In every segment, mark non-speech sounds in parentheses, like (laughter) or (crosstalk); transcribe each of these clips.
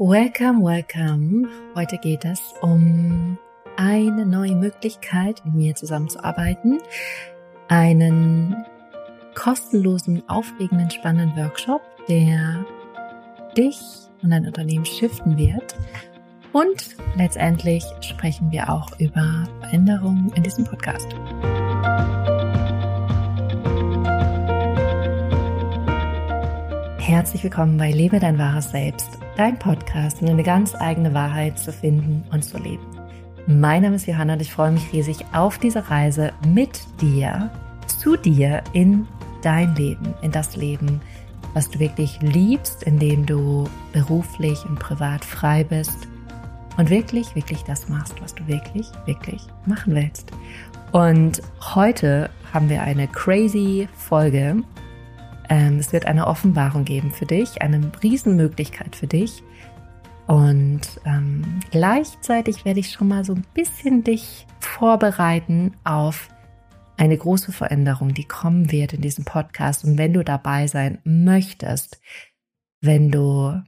Welcome, welcome. Heute geht es um eine neue Möglichkeit, mit mir zusammenzuarbeiten. Einen kostenlosen, aufregenden, spannenden Workshop, der dich und dein Unternehmen shiften wird. Und letztendlich sprechen wir auch über Veränderungen in diesem Podcast. Herzlich willkommen bei Lebe dein wahres Selbst dein Podcast, um eine ganz eigene Wahrheit zu finden und zu leben. Mein Name ist Johanna und ich freue mich riesig auf diese Reise mit dir, zu dir in dein Leben, in das Leben, was du wirklich liebst, in dem du beruflich und privat frei bist und wirklich, wirklich das machst, was du wirklich, wirklich machen willst. Und heute haben wir eine crazy Folge es wird eine Offenbarung geben für dich, eine Riesenmöglichkeit für dich. Und ähm, gleichzeitig werde ich schon mal so ein bisschen dich vorbereiten auf eine große Veränderung, die kommen wird in diesem Podcast. Und wenn du dabei sein möchtest, wenn du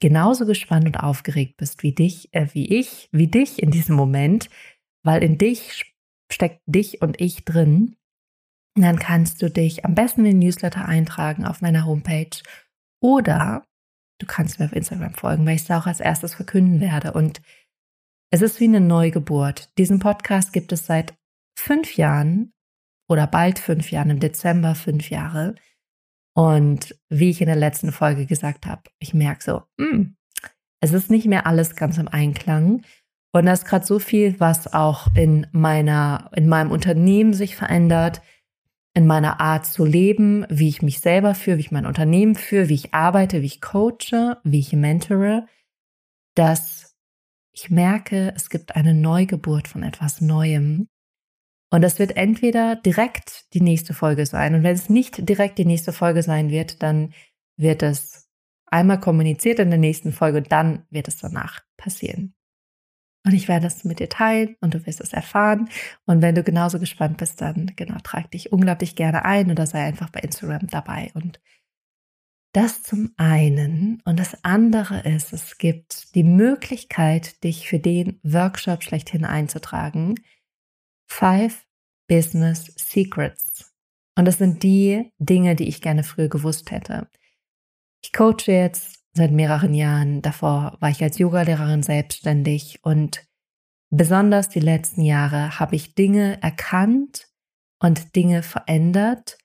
genauso gespannt und aufgeregt bist wie dich, äh, wie ich, wie dich in diesem Moment, weil in dich steckt dich und ich drin, dann kannst du dich am besten in den Newsletter eintragen auf meiner Homepage oder du kannst mir auf Instagram folgen, weil ich es auch als erstes verkünden werde. Und es ist wie eine Neugeburt. Diesen Podcast gibt es seit fünf Jahren oder bald fünf Jahren, im Dezember fünf Jahre. Und wie ich in der letzten Folge gesagt habe, ich merke so, mh, hm, es ist nicht mehr alles ganz im Einklang. Und da ist gerade so viel, was auch in meiner, in meinem Unternehmen sich verändert, in meiner Art zu leben, wie ich mich selber führe, wie ich mein Unternehmen führe, wie ich arbeite, wie ich coache, wie ich mentore, dass ich merke, es gibt eine Neugeburt von etwas Neuem. Und das wird entweder direkt die nächste Folge sein. Und wenn es nicht direkt die nächste Folge sein wird, dann wird es einmal kommuniziert in der nächsten Folge und dann wird es danach passieren. Und ich werde es mit dir teilen und du wirst es erfahren. Und wenn du genauso gespannt bist, dann genau, trag dich unglaublich gerne ein oder sei einfach bei Instagram dabei. Und das zum einen. Und das andere ist, es gibt die Möglichkeit, dich für den Workshop schlechthin einzutragen. Five Business Secrets. Und das sind die Dinge, die ich gerne früher gewusst hätte. Ich coache jetzt seit mehreren Jahren. Davor war ich als Yogalehrerin selbstständig und besonders die letzten Jahre habe ich Dinge erkannt und Dinge verändert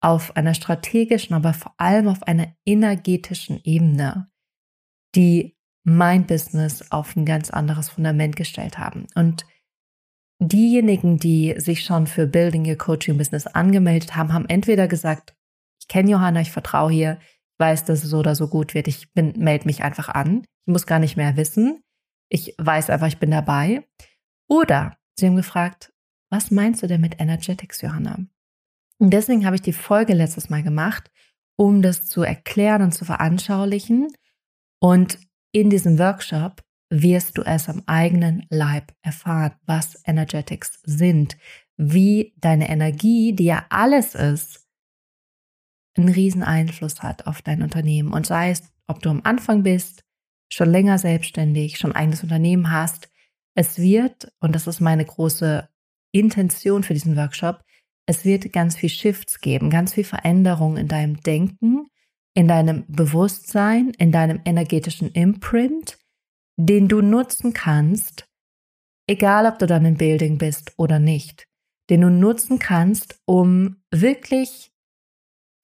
auf einer strategischen, aber vor allem auf einer energetischen Ebene, die mein Business auf ein ganz anderes Fundament gestellt haben. Und diejenigen, die sich schon für Building Your Coaching Business angemeldet haben, haben entweder gesagt, ich kenne Johanna, ich vertraue hier, weiß, dass es so oder so gut wird. Ich melde mich einfach an. Ich muss gar nicht mehr wissen. Ich weiß einfach, ich bin dabei. Oder sie haben gefragt, was meinst du denn mit Energetics, Johanna? Und deswegen habe ich die Folge letztes Mal gemacht, um das zu erklären und zu veranschaulichen. Und in diesem Workshop wirst du es am eigenen Leib erfahren, was Energetics sind, wie deine Energie, die ja alles ist, einen riesen Einfluss hat auf dein Unternehmen. Und sei es, ob du am Anfang bist, schon länger selbstständig, schon eigenes Unternehmen hast, es wird, und das ist meine große Intention für diesen Workshop, es wird ganz viel Shifts geben, ganz viel Veränderung in deinem Denken, in deinem Bewusstsein, in deinem energetischen Imprint, den du nutzen kannst, egal ob du dann im Building bist oder nicht, den du nutzen kannst, um wirklich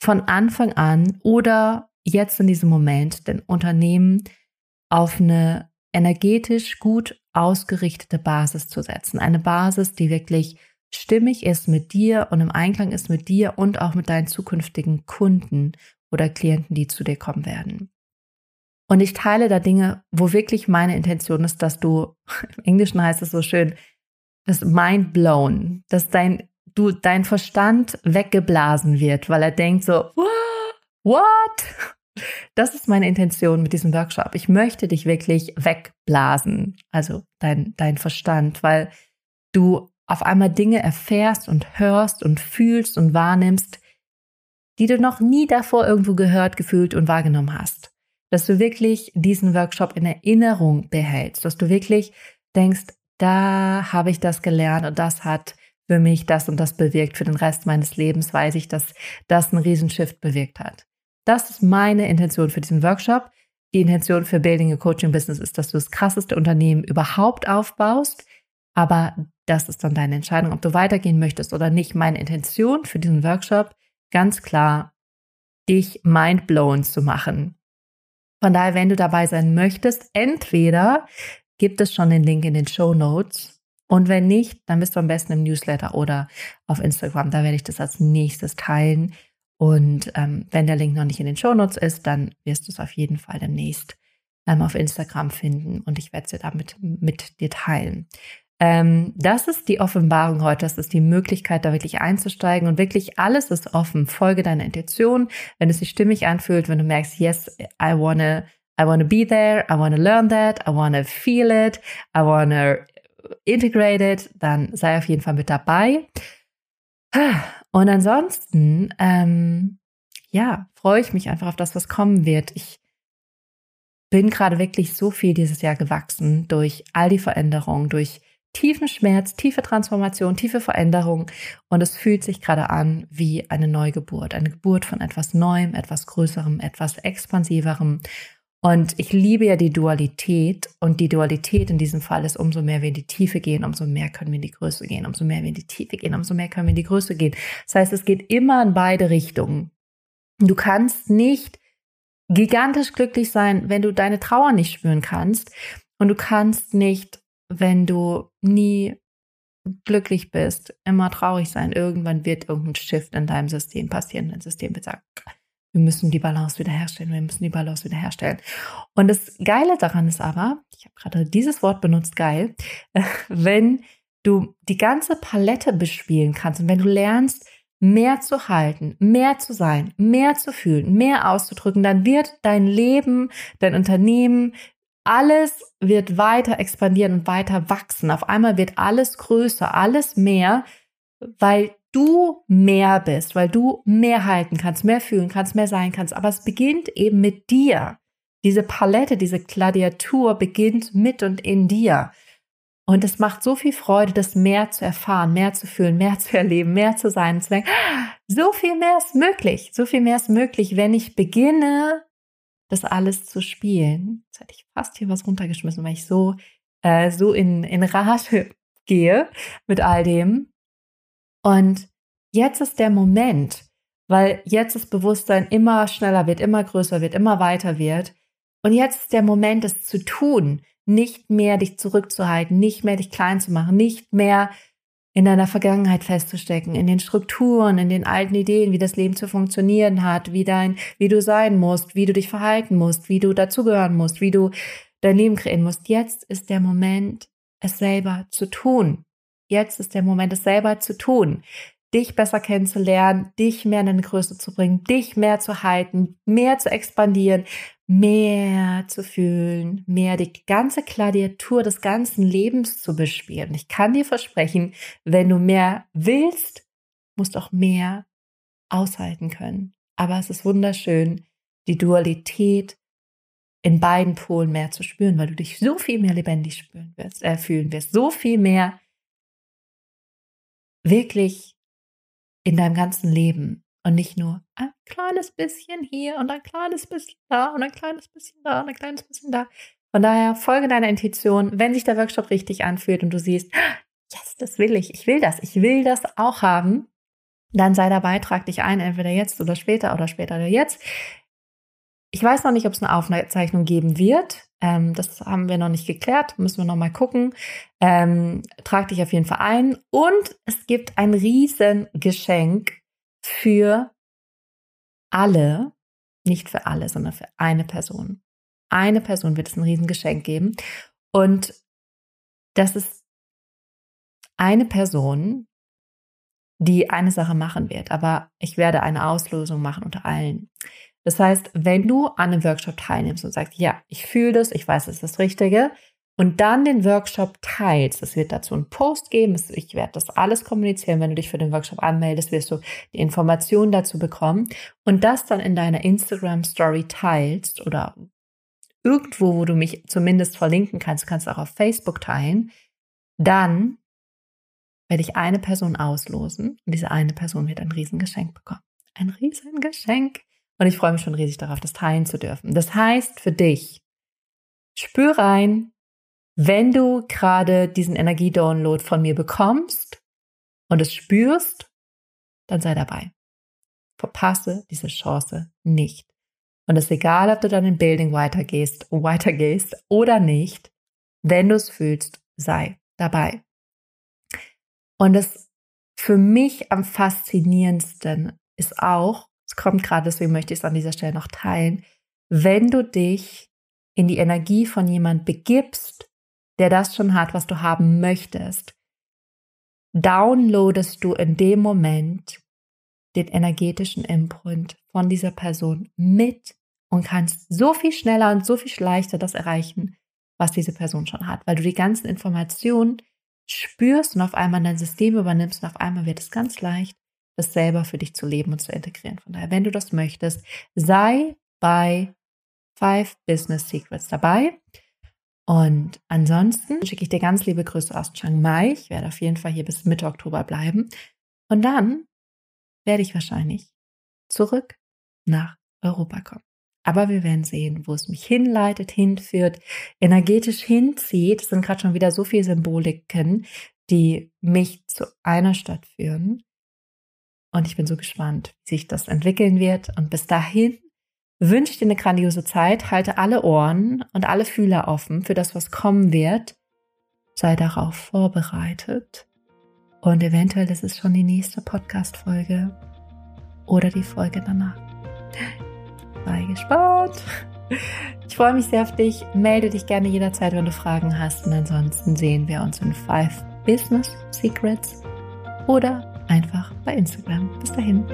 von Anfang an oder jetzt in diesem Moment den Unternehmen auf eine energetisch gut ausgerichtete Basis zu setzen. Eine Basis, die wirklich stimmig ist mit dir und im Einklang ist mit dir und auch mit deinen zukünftigen Kunden oder Klienten, die zu dir kommen werden. Und ich teile da Dinge, wo wirklich meine Intention ist, dass du, (laughs) im Englischen heißt es so schön, das Mind blown, dass dein du dein Verstand weggeblasen wird, weil er denkt so, what? Das ist meine Intention mit diesem Workshop. Ich möchte dich wirklich wegblasen, also dein, dein Verstand, weil du auf einmal Dinge erfährst und hörst und fühlst und wahrnimmst, die du noch nie davor irgendwo gehört, gefühlt und wahrgenommen hast. dass du wirklich diesen Workshop in Erinnerung behältst, dass du wirklich denkst, da habe ich das gelernt und das hat für mich das und das bewirkt. Für den Rest meines Lebens weiß ich, dass das einen Riesenshift bewirkt hat. Das ist meine Intention für diesen Workshop. Die Intention für Building a Coaching Business ist, dass du das krasseste Unternehmen überhaupt aufbaust. Aber das ist dann deine Entscheidung, ob du weitergehen möchtest oder nicht. Meine Intention für diesen Workshop, ganz klar, dich mindblown zu machen. Von daher, wenn du dabei sein möchtest, entweder gibt es schon den Link in den Show Notes. Und wenn nicht, dann bist du am besten im Newsletter oder auf Instagram. Da werde ich das als nächstes teilen. Und ähm, wenn der Link noch nicht in den Show Notes ist, dann wirst du es auf jeden Fall demnächst ähm, auf Instagram finden und ich werde es dir damit mit dir teilen. Ähm, das ist die Offenbarung heute, das ist die Möglichkeit, da wirklich einzusteigen und wirklich alles ist offen. Folge deiner Intuition, wenn es sich stimmig anfühlt, wenn du merkst, yes, I wanna, I wanna be there, I wanna learn that, I wanna feel it, I wanna it, dann sei auf jeden Fall mit dabei. Und ansonsten, ähm, ja, freue ich mich einfach auf das, was kommen wird. Ich bin gerade wirklich so viel dieses Jahr gewachsen durch all die Veränderungen, durch tiefen Schmerz, tiefe Transformation, tiefe Veränderung. Und es fühlt sich gerade an wie eine Neugeburt, eine Geburt von etwas Neuem, etwas Größerem, etwas Expansiverem. Und ich liebe ja die Dualität. Und die Dualität in diesem Fall ist, umso mehr wir in die Tiefe gehen, umso mehr können wir in die Größe gehen. Umso mehr wir in die Tiefe gehen, umso mehr können wir in die Größe gehen. Das heißt, es geht immer in beide Richtungen. Du kannst nicht gigantisch glücklich sein, wenn du deine Trauer nicht spüren kannst. Und du kannst nicht wenn du nie glücklich bist, immer traurig sein. Irgendwann wird irgendein Shift in deinem System passieren. Dein System wird sagen, wir müssen die Balance wiederherstellen, wir müssen die Balance wiederherstellen. Und das Geile daran ist aber, ich habe gerade dieses Wort benutzt, geil, (laughs) wenn du die ganze Palette bespielen kannst und wenn du lernst, mehr zu halten, mehr zu sein, mehr zu fühlen, mehr auszudrücken, dann wird dein Leben, dein Unternehmen, alles wird weiter expandieren und weiter wachsen. Auf einmal wird alles größer, alles mehr, weil du mehr bist, weil du mehr halten kannst, mehr fühlen kannst, mehr sein kannst. Aber es beginnt eben mit dir. Diese Palette, diese Gladiatur beginnt mit und in dir. Und es macht so viel Freude, das mehr zu erfahren, mehr zu fühlen, mehr zu erleben, mehr zu sein, zu denken, so viel mehr ist möglich, so viel mehr ist möglich, wenn ich beginne, das alles zu spielen. Jetzt hätte ich fast hier was runtergeschmissen, weil ich so, äh, so in, in Rage (laughs) gehe mit all dem. Und jetzt ist der Moment, weil jetzt das Bewusstsein immer schneller wird, immer größer wird, immer weiter wird. Und jetzt ist der Moment, es zu tun, nicht mehr dich zurückzuhalten, nicht mehr dich klein zu machen, nicht mehr in deiner Vergangenheit festzustecken, in den Strukturen, in den alten Ideen, wie das Leben zu funktionieren hat, wie dein, wie du sein musst, wie du dich verhalten musst, wie du dazugehören musst, wie du dein Leben kreieren musst. Jetzt ist der Moment, es selber zu tun. Jetzt ist der Moment, es selber zu tun dich besser kennenzulernen, dich mehr in eine Größe zu bringen, dich mehr zu halten, mehr zu expandieren, mehr zu fühlen, mehr die ganze Gladiatur des ganzen Lebens zu bespielen. Ich kann dir versprechen, wenn du mehr willst, musst du auch mehr aushalten können. Aber es ist wunderschön, die Dualität in beiden Polen mehr zu spüren, weil du dich so viel mehr lebendig spüren wirst, äh, fühlen wirst, so viel mehr wirklich in deinem ganzen Leben und nicht nur ein kleines bisschen hier und ein kleines bisschen da und ein kleines bisschen da und ein kleines bisschen da. Von daher folge deiner Intuition, wenn sich der Workshop richtig anfühlt und du siehst, yes, das will ich, ich will das, ich will das auch haben, dann sei dabei, trag dich ein, entweder jetzt oder später oder später oder jetzt. Ich weiß noch nicht, ob es eine Aufzeichnung geben wird. Ähm, das haben wir noch nicht geklärt, müssen wir noch mal gucken. Ähm, trag dich auf jeden Fall ein. Und es gibt ein Riesengeschenk für alle, nicht für alle, sondern für eine Person. Eine Person wird es ein Riesengeschenk geben. Und das ist eine Person, die eine Sache machen wird. Aber ich werde eine Auslosung machen unter allen. Das heißt, wenn du an einem Workshop teilnimmst und sagst, ja, ich fühle das, ich weiß, es ist das Richtige, und dann den Workshop teilst, es wird dazu einen Post geben, ich werde das alles kommunizieren, wenn du dich für den Workshop anmeldest, wirst du die Informationen dazu bekommen und das dann in deiner Instagram Story teilst oder irgendwo, wo du mich zumindest verlinken kannst, kannst du auch auf Facebook teilen, dann werde ich eine Person auslosen und diese eine Person wird ein Riesengeschenk bekommen. Ein Riesengeschenk. Und ich freue mich schon riesig darauf, das teilen zu dürfen. Das heißt für dich, spür rein, wenn du gerade diesen Energiedownload von mir bekommst und es spürst, dann sei dabei. Verpasse diese Chance nicht. Und es ist egal, ob du dann im Building weitergehst, weitergehst oder nicht. Wenn du es fühlst, sei dabei. Und das für mich am faszinierendsten ist auch, kommt gerade, deswegen möchte ich es an dieser Stelle noch teilen, wenn du dich in die Energie von jemand begibst, der das schon hat, was du haben möchtest, downloadest du in dem Moment den energetischen Imprint von dieser Person mit und kannst so viel schneller und so viel leichter das erreichen, was diese Person schon hat, weil du die ganzen Informationen spürst und auf einmal dein System übernimmst und auf einmal wird es ganz leicht, das selber für dich zu leben und zu integrieren. Von daher, wenn du das möchtest, sei bei Five Business Secrets dabei. Und ansonsten schicke ich dir ganz liebe Grüße aus Chiang Mai. Ich werde auf jeden Fall hier bis Mitte Oktober bleiben. Und dann werde ich wahrscheinlich zurück nach Europa kommen. Aber wir werden sehen, wo es mich hinleitet, hinführt, energetisch hinzieht. Es sind gerade schon wieder so viele Symboliken, die mich zu einer Stadt führen. Und ich bin so gespannt, wie sich das entwickeln wird. Und bis dahin wünsche ich dir eine grandiose Zeit. Halte alle Ohren und alle Fühler offen für das, was kommen wird. Sei darauf vorbereitet. Und eventuell ist es schon die nächste Podcast-Folge oder die Folge danach. (laughs) Sei gespannt. Ich freue mich sehr auf dich. Melde dich gerne jederzeit, wenn du Fragen hast. Und ansonsten sehen wir uns in Five Business Secrets oder einfach bei Instagram. Bis dahin.